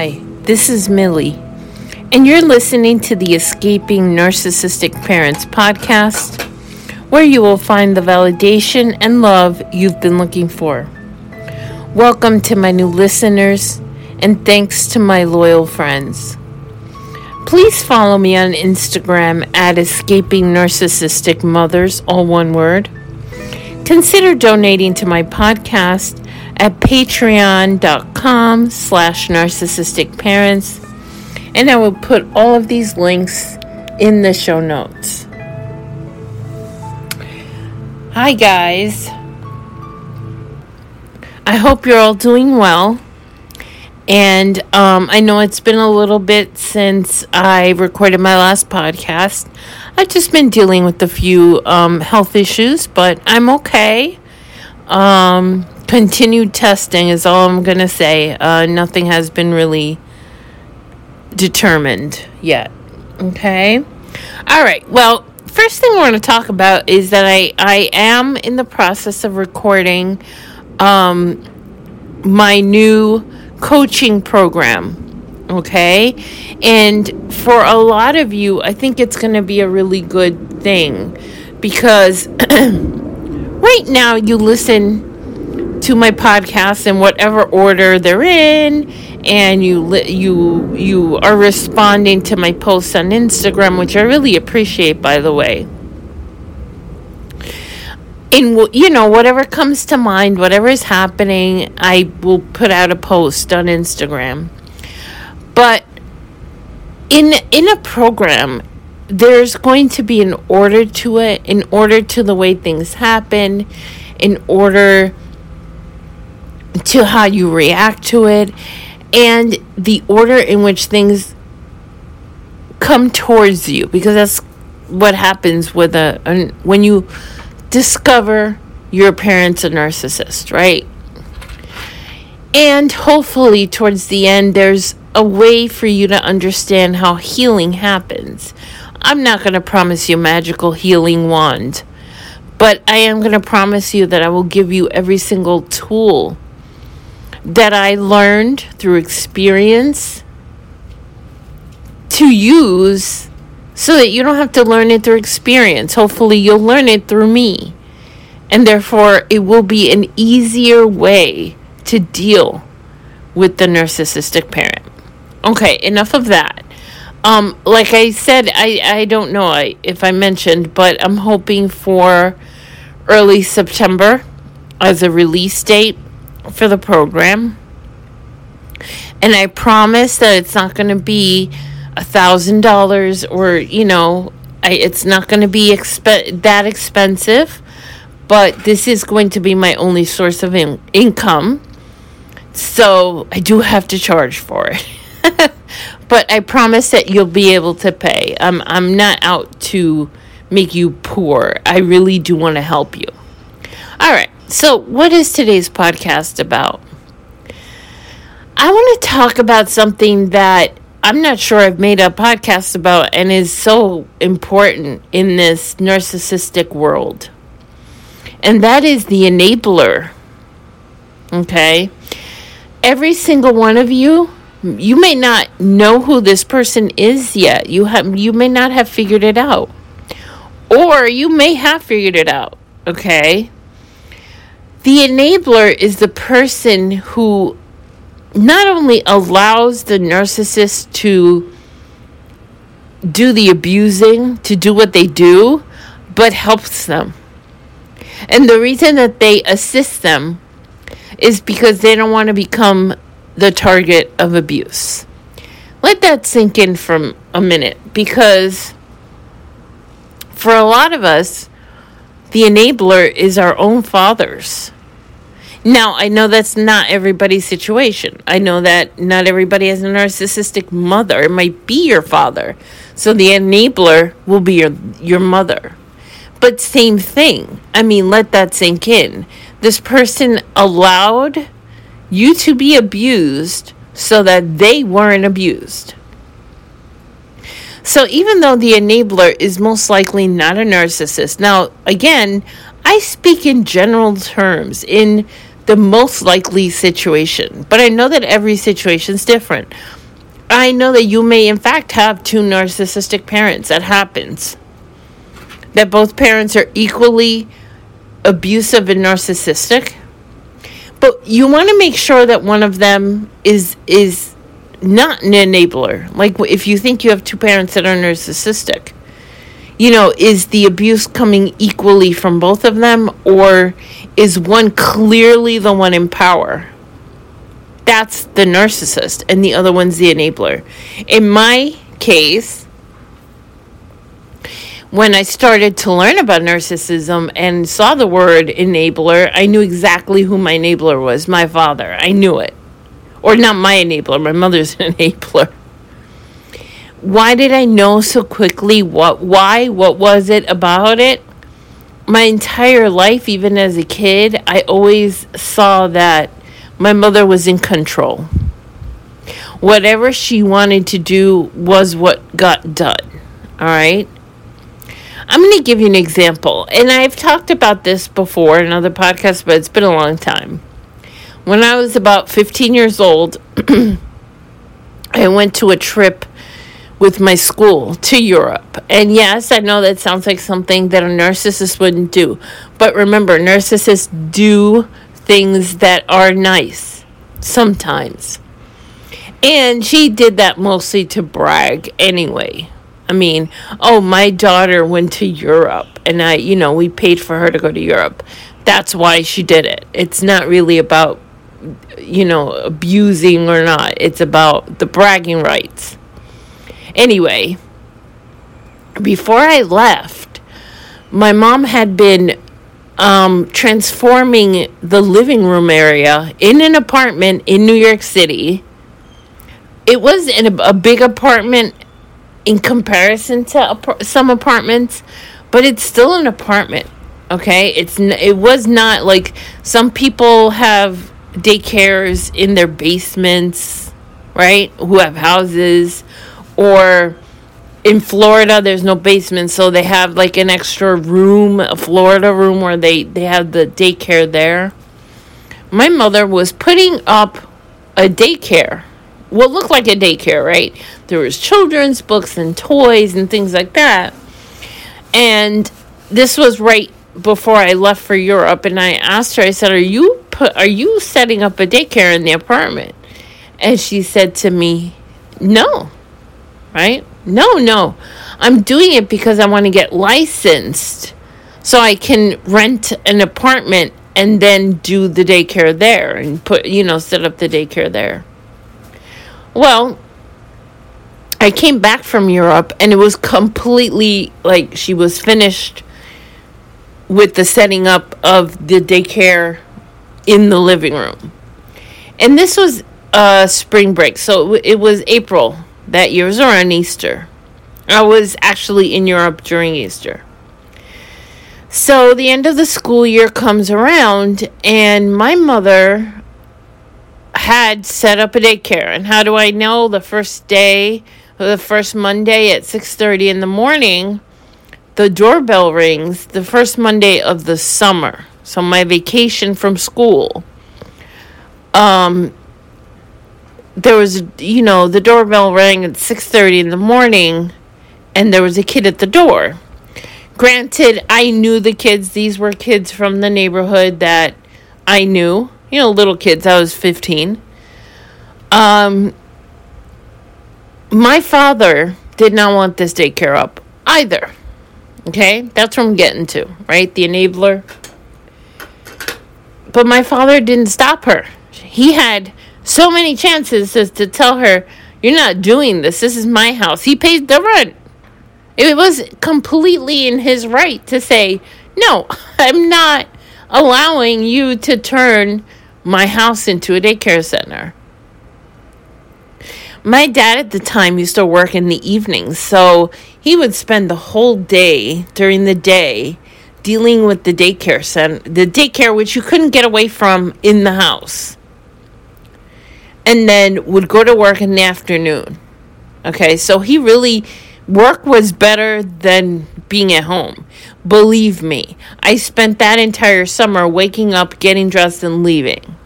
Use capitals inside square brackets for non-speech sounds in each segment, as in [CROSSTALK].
Hi, this is Milly, and you're listening to the Escaping Narcissistic Parents podcast, where you will find the validation and love you've been looking for. Welcome to my new listeners, and thanks to my loyal friends. Please follow me on Instagram at Escaping Narcissistic Mothers, all one word. Consider donating to my podcast at patreon.com slash narcissistic parents. And i will put all of these links in the show notes. Hi guys. I hope you're all doing well. And um, i know it's been a little bit since i recorded my last podcast. I've just been dealing with a few um, health issues but i'm okay. Um, continued testing is all I'm going to say. Uh, nothing has been really determined yet. Okay? All right. Well, first thing I want to talk about is that I, I am in the process of recording um, my new coaching program. Okay? And for a lot of you, I think it's going to be a really good thing because [CLEARS THROAT] right now you listen to my podcast in whatever order they're in and you li- you you are responding to my posts on Instagram which I really appreciate by the way. In you know whatever comes to mind whatever is happening I will put out a post on Instagram. But in in a program there's going to be an order to it in order to the way things happen in order to how you react to it and the order in which things come towards you because that's what happens with a, when you discover your parent's a narcissist right? And hopefully towards the end there's a way for you to understand how healing happens. I'm not going to promise you magical healing wand but i am going to promise you that i will give you every single tool that I learned through experience to use so that you don't have to learn it through experience. Hopefully, you'll learn it through me. And therefore, it will be an easier way to deal with the narcissistic parent. Okay, enough of that. Um, like I said, I, I don't know if I mentioned, but I'm hoping for early September as a release date for the program. And I promise that it's not going to be a thousand dollars or, you know, I, it's not going to be exp- that expensive, but this is going to be my only source of in- income. So I do have to charge for it. [LAUGHS] but I promise that you'll be able to pay. I'm, I'm not out to make you poor. I really do want to help you. All right. So, what is today's podcast about? I want to talk about something that I'm not sure I've made a podcast about and is so important in this narcissistic world. And that is the enabler. Okay? Every single one of you, you may not know who this person is yet. You have you may not have figured it out. Or you may have figured it out. Okay? The enabler is the person who not only allows the narcissist to do the abusing, to do what they do, but helps them. And the reason that they assist them is because they don't want to become the target of abuse. Let that sink in for a minute because for a lot of us, the enabler is our own fathers. Now, I know that's not everybody's situation. I know that not everybody has a narcissistic mother. It might be your father. So the enabler will be your your mother. But same thing. I mean, let that sink in. This person allowed you to be abused so that they weren't abused. So even though the enabler is most likely not a narcissist, now again, I speak in general terms, in the most likely situation, but I know that every situation is different. I know that you may, in fact, have two narcissistic parents. That happens. That both parents are equally abusive and narcissistic. But you want to make sure that one of them is is not an enabler. Like if you think you have two parents that are narcissistic, you know, is the abuse coming equally from both of them or is one clearly the one in power? That's the narcissist and the other one's the enabler. In my case, when I started to learn about narcissism and saw the word enabler, I knew exactly who my enabler was my father. I knew it. Or not my enabler, my mother's an [LAUGHS] enabler. Why did I know so quickly what why what was it about it? My entire life even as a kid, I always saw that my mother was in control. Whatever she wanted to do was what got done. All right? I'm going to give you an example. And I've talked about this before in other podcasts, but it's been a long time. When I was about 15 years old, [CLEARS THROAT] I went to a trip with my school to Europe. And yes, I know that sounds like something that a narcissist wouldn't do. But remember, narcissists do things that are nice sometimes. And she did that mostly to brag anyway. I mean, oh, my daughter went to Europe and I, you know, we paid for her to go to Europe. That's why she did it. It's not really about, you know, abusing or not. It's about the bragging rights. Anyway, before I left, my mom had been um, transforming the living room area in an apartment in New York City. It was in a, a big apartment in comparison to some apartments, but it's still an apartment. Okay, it's n- it was not like some people have daycares in their basements, right? Who have houses, or in Florida, there's no basement, so they have like an extra room, a Florida room where they they have the daycare there. My mother was putting up a daycare what looked like a daycare, right? There was children's books and toys and things like that. And this was right before I left for Europe and I asked her I said, "Are you put are you setting up a daycare in the apartment?" And she said to me, "No." Right? No, no. I'm doing it because I want to get licensed so I can rent an apartment and then do the daycare there and put, you know, set up the daycare there. Well, I came back from Europe and it was completely like she was finished with the setting up of the daycare in the living room. And this was uh, spring break, so it was April that year. It was around Easter. I was actually in Europe during Easter. So the end of the school year comes around, and my mother had set up a daycare. And how do I know the first day, the first Monday at 6:30 in the morning, the doorbell rings the first Monday of the summer. So my vacation from school. Um there was you know, the doorbell rang at 6:30 in the morning and there was a kid at the door. Granted, I knew the kids. These were kids from the neighborhood that I knew you know, little kids. I was 15. Um, my father did not want this daycare up either. Okay, that's what I'm getting to, right? The enabler. But my father didn't stop her. He had so many chances to, to tell her, You're not doing this. This is my house. He paid the rent. It was completely in his right to say, No, [LAUGHS] I'm not allowing you to turn my house into a daycare center. My dad at the time used to work in the evenings, so he would spend the whole day during the day dealing with the daycare center, the daycare which you couldn't get away from in the house. And then would go to work in the afternoon. Okay, so he really Work was better than being at home. Believe me, I spent that entire summer waking up, getting dressed, and leaving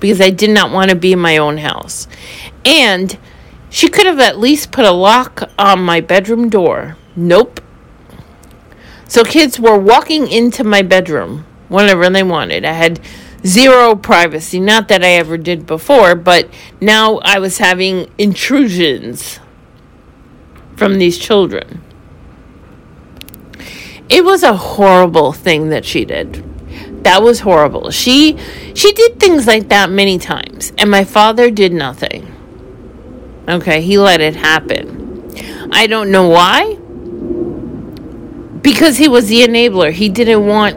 because I did not want to be in my own house. And she could have at least put a lock on my bedroom door. Nope. So kids were walking into my bedroom whenever they wanted. I had zero privacy. Not that I ever did before, but now I was having intrusions from these children. It was a horrible thing that she did. That was horrible. She she did things like that many times, and my father did nothing. Okay, he let it happen. I don't know why. Because he was the enabler. He didn't want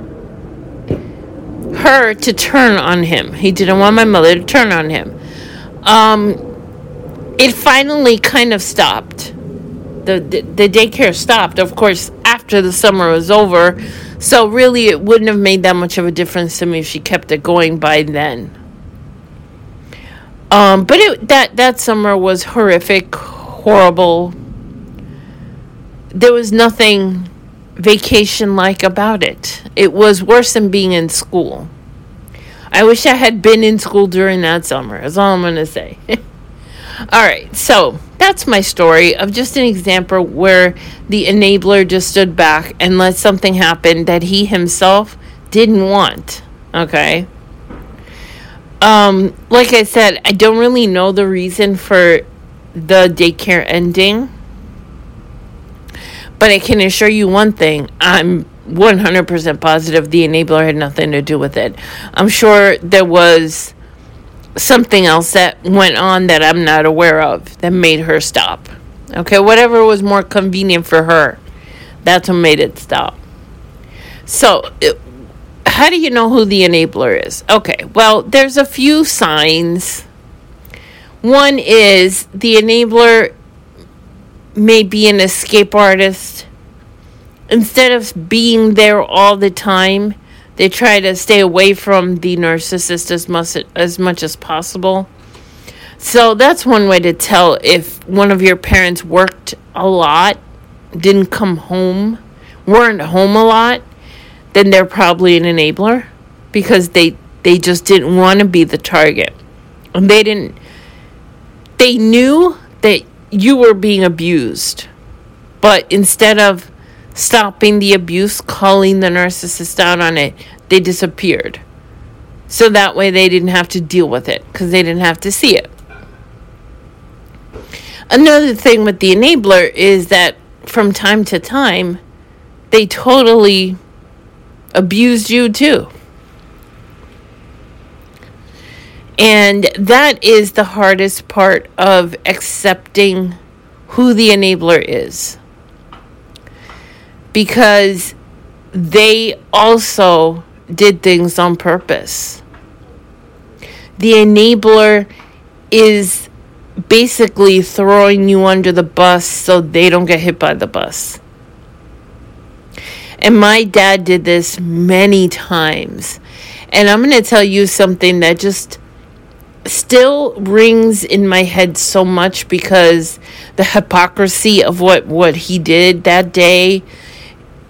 her to turn on him. He didn't want my mother to turn on him. Um, it finally kind of stopped. The, the, the daycare stopped, of course, after the summer was over. So really, it wouldn't have made that much of a difference to me if she kept it going by then. Um, but it, that that summer was horrific, horrible. There was nothing vacation like about it. It was worse than being in school. I wish I had been in school during that summer. That's all I'm going to say. [LAUGHS] all right, so that's my story of just an example where the enabler just stood back and let something happen that he himself didn't want. Okay. Um, like I said, I don't really know the reason for the daycare ending. But I can assure you one thing I'm 100% positive the enabler had nothing to do with it. I'm sure there was something else that went on that I'm not aware of that made her stop. Okay, whatever was more convenient for her, that's what made it stop. So, it, how do you know who the enabler is? Okay, well, there's a few signs. One is the enabler may be an escape artist. Instead of being there all the time, they try to stay away from the narcissist as much as much as possible. So that's one way to tell if one of your parents worked a lot, didn't come home, weren't home a lot, then they're probably an enabler because they they just didn't want to be the target. And they didn't they knew that you were being abused. But instead of stopping the abuse, calling the narcissist out on it, they disappeared. So that way they didn't have to deal with it because they didn't have to see it. Another thing with the enabler is that from time to time, they totally abused you too. And that is the hardest part of accepting who the enabler is. Because they also did things on purpose. The enabler is basically throwing you under the bus so they don't get hit by the bus. And my dad did this many times. And I'm going to tell you something that just still rings in my head so much because the hypocrisy of what what he did that day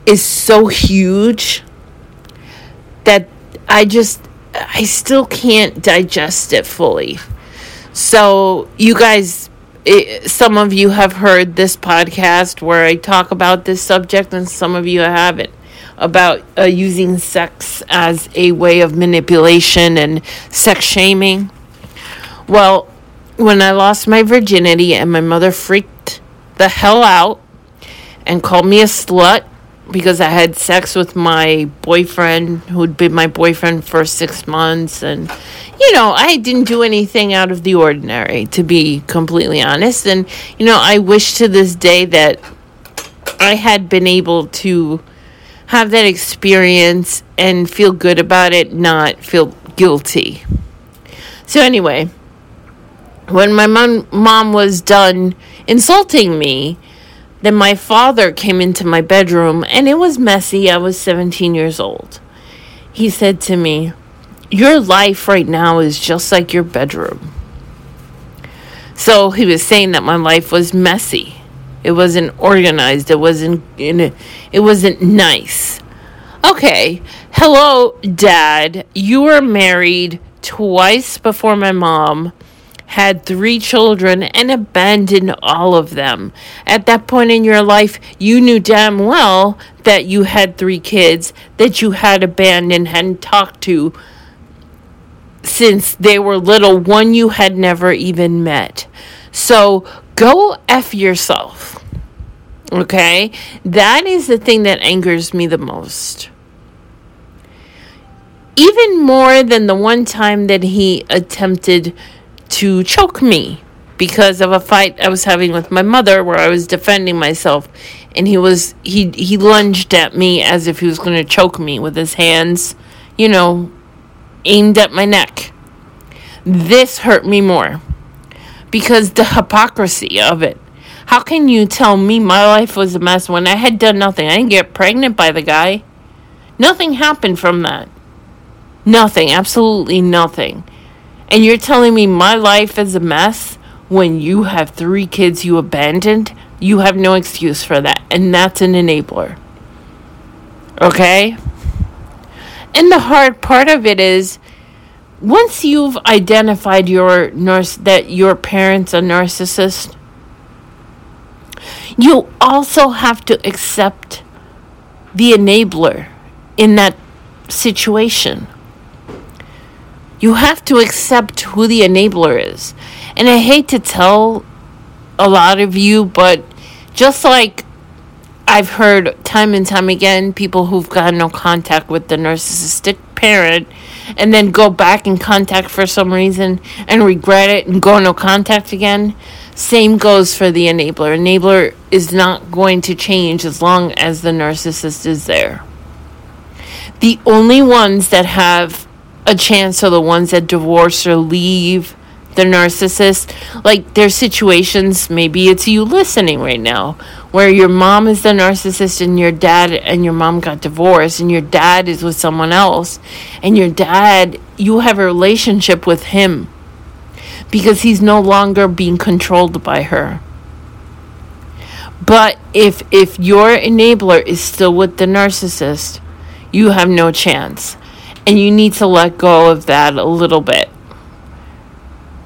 is so huge that I just I still can't digest it fully. So you guys it, some of you have heard this podcast where I talk about this subject and some of you haven't about uh, using sex as a way of manipulation and sex shaming. Well, when I lost my virginity and my mother freaked the hell out and called me a slut because I had sex with my boyfriend who'd been my boyfriend for six months and you know, I didn't do anything out of the ordinary, to be completely honest. And, you know, I wish to this day that I had been able to have that experience and feel good about it, not feel guilty. So, anyway, when my mom, mom was done insulting me, then my father came into my bedroom and it was messy. I was 17 years old. He said to me, Your life right now is just like your bedroom. So he was saying that my life was messy. It wasn't organized. It wasn't it wasn't nice. Okay. Hello, dad. You were married twice before my mom had three children and abandoned all of them. At that point in your life, you knew damn well that you had three kids that you had abandoned, and hadn't talked to since they were little, one you had never even met. So go F yourself. Okay? That is the thing that angers me the most. Even more than the one time that he attempted to choke me because of a fight I was having with my mother where I was defending myself and he was he he lunged at me as if he was going to choke me with his hands, you know, aimed at my neck. This hurt me more because the hypocrisy of it. How can you tell me my life was a mess when I had done nothing? I didn't get pregnant by the guy. Nothing happened from that. Nothing, absolutely nothing. And you're telling me my life is a mess when you have three kids you abandoned? You have no excuse for that. And that's an enabler. Okay? And the hard part of it is once you've identified your nurse that your parents are narcissist, you also have to accept the enabler in that situation. You have to accept who the enabler is. And I hate to tell a lot of you, but just like I've heard time and time again people who've got no contact with the narcissistic parent and then go back in contact for some reason and regret it and go no contact again. Same goes for the enabler. Enabler is not going to change as long as the narcissist is there. The only ones that have a chance are the ones that divorce or leave the narcissist. Like there's situations, maybe it's you listening right now, where your mom is the narcissist and your dad and your mom got divorced and your dad is with someone else and your dad you have a relationship with him because he's no longer being controlled by her. But if if your enabler is still with the narcissist, you have no chance and you need to let go of that a little bit.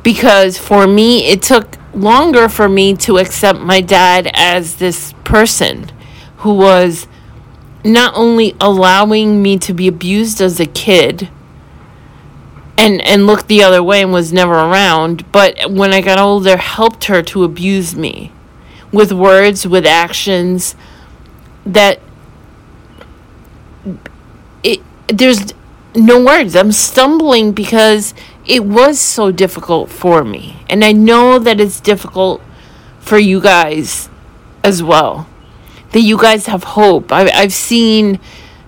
Because for me, it took longer for me to accept my dad as this person who was not only allowing me to be abused as a kid and and looked the other way and was never around, but when I got older helped her to abuse me with words, with actions that it there's no words. I'm stumbling because it was so difficult for me. And I know that it's difficult for you guys as well. That you guys have hope. I, I've seen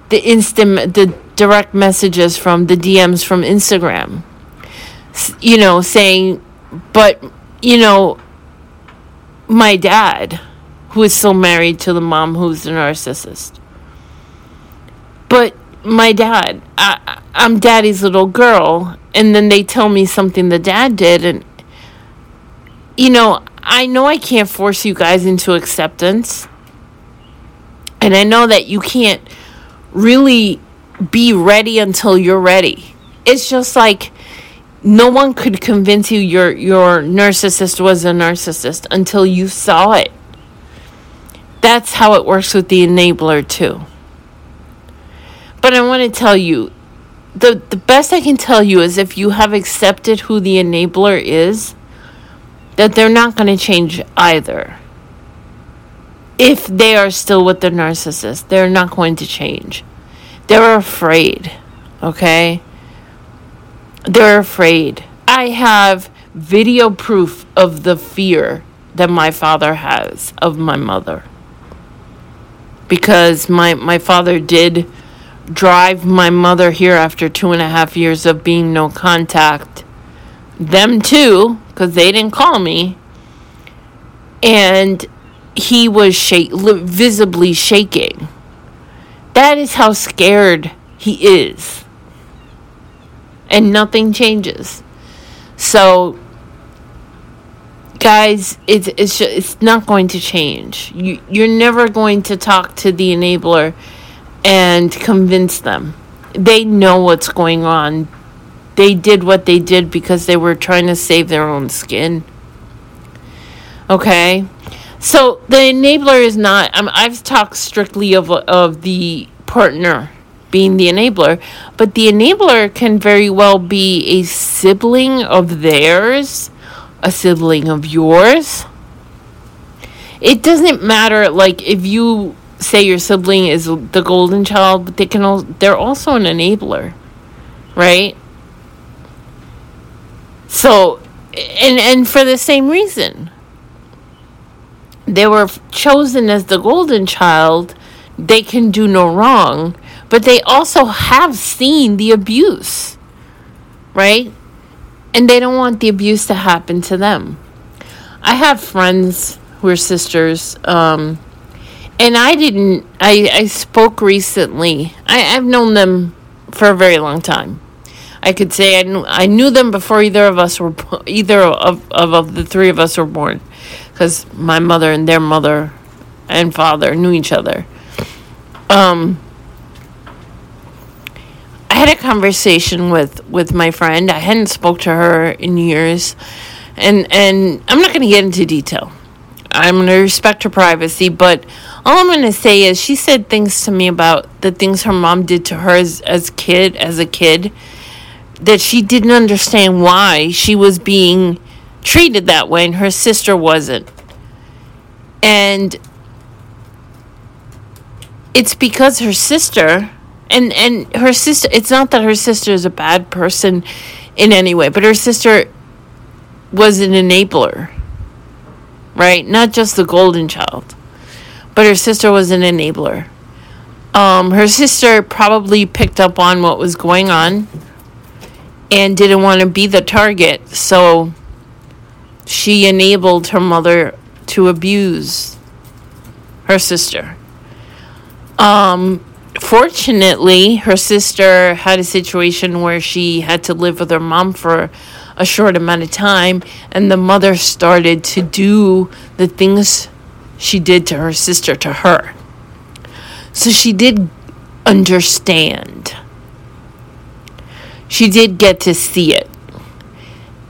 the instant, the direct messages from the DMs from Instagram, you know, saying, but, you know, my dad, who is still married to the mom who's a narcissist. But my dad. I, I'm daddy's little girl. And then they tell me something the dad did. And, you know, I know I can't force you guys into acceptance. And I know that you can't really be ready until you're ready. It's just like no one could convince you your your narcissist was a narcissist until you saw it. That's how it works with the enabler too. But I want to tell you the, the best I can tell you is if you have accepted who the enabler is, that they're not going to change either. If they are still with the narcissist, they're not going to change. They're afraid, okay? They're afraid. I have video proof of the fear that my father has of my mother. Because my, my father did drive my mother here after two and a half years of being no contact. Them too, because they didn't call me. And he was shake, visibly shaking. That is how scared he is. And nothing changes. So guys, it's it's just, it's not going to change. You you're never going to talk to the enabler and convince them. They know what's going on. They did what they did because they were trying to save their own skin. Okay? So the enabler is not um, I've talked strictly of of the partner being the enabler, but the enabler can very well be a sibling of theirs a sibling of yours. It doesn't matter, like, if you say your sibling is the golden child, but they can al- they're also an enabler, right? So, and and for the same reason, they were chosen as the golden child. They can do no wrong, but they also have seen the abuse, right? and they don't want the abuse to happen to them. I have friends who are sisters, um, and I didn't. I, I spoke recently. I, I've known them for a very long time. I could say I knew I knew them before either of us were either of of, of the three of us were born, because my mother and their mother and father knew each other. Um, I had a conversation with with my friend. I hadn't spoke to her in years, and and I'm not going to get into detail. I'm going to respect her privacy, but all I'm going to say is she said things to me about the things her mom did to her as as kid as a kid that she didn't understand why she was being treated that way and her sister wasn't. And it's because her sister and and her sister it's not that her sister is a bad person in any way but her sister was an enabler right not just the golden child but her sister was an enabler. Um, her sister probably picked up on what was going on and didn't want to be the target so she enabled her mother to abuse her sister. Um, fortunately, her sister had a situation where she had to live with her mom for a short amount of time, and the mother started to do the things she did to her sister to her. So she did understand. She did get to see it.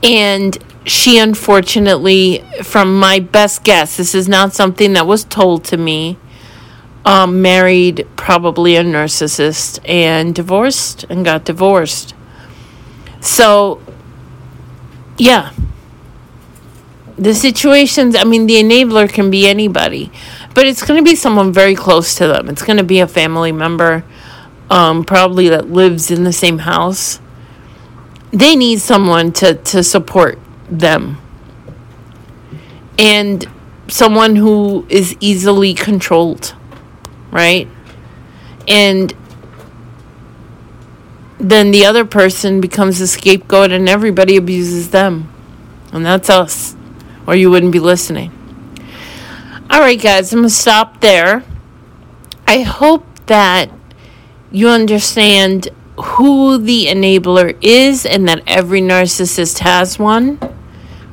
And she unfortunately, from my best guess, this is not something that was told to me um, married probably a narcissist and divorced and got divorced. So, yeah. The situations, I mean, the enabler can be anybody, but it's going to be someone very close to them. It's going to be a family member, um, probably that lives in the same house. They need someone to, to support them. And someone who is easily controlled right? And then the other person becomes the scapegoat and everybody abuses them. And that's us, or you wouldn't be listening. All right, guys, I'm going to stop there. I hope that you understand who the enabler is and that every narcissist has one,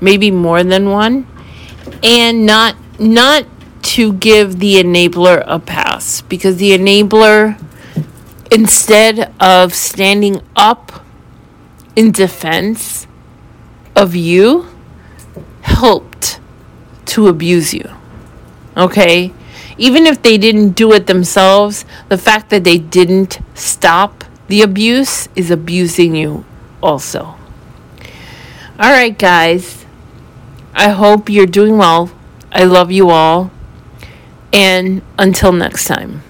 maybe more than one, and not not to give the enabler a pass because the enabler, instead of standing up in defense of you, helped to abuse you. Okay? Even if they didn't do it themselves, the fact that they didn't stop the abuse is abusing you also. All right, guys. I hope you're doing well. I love you all. And until next time.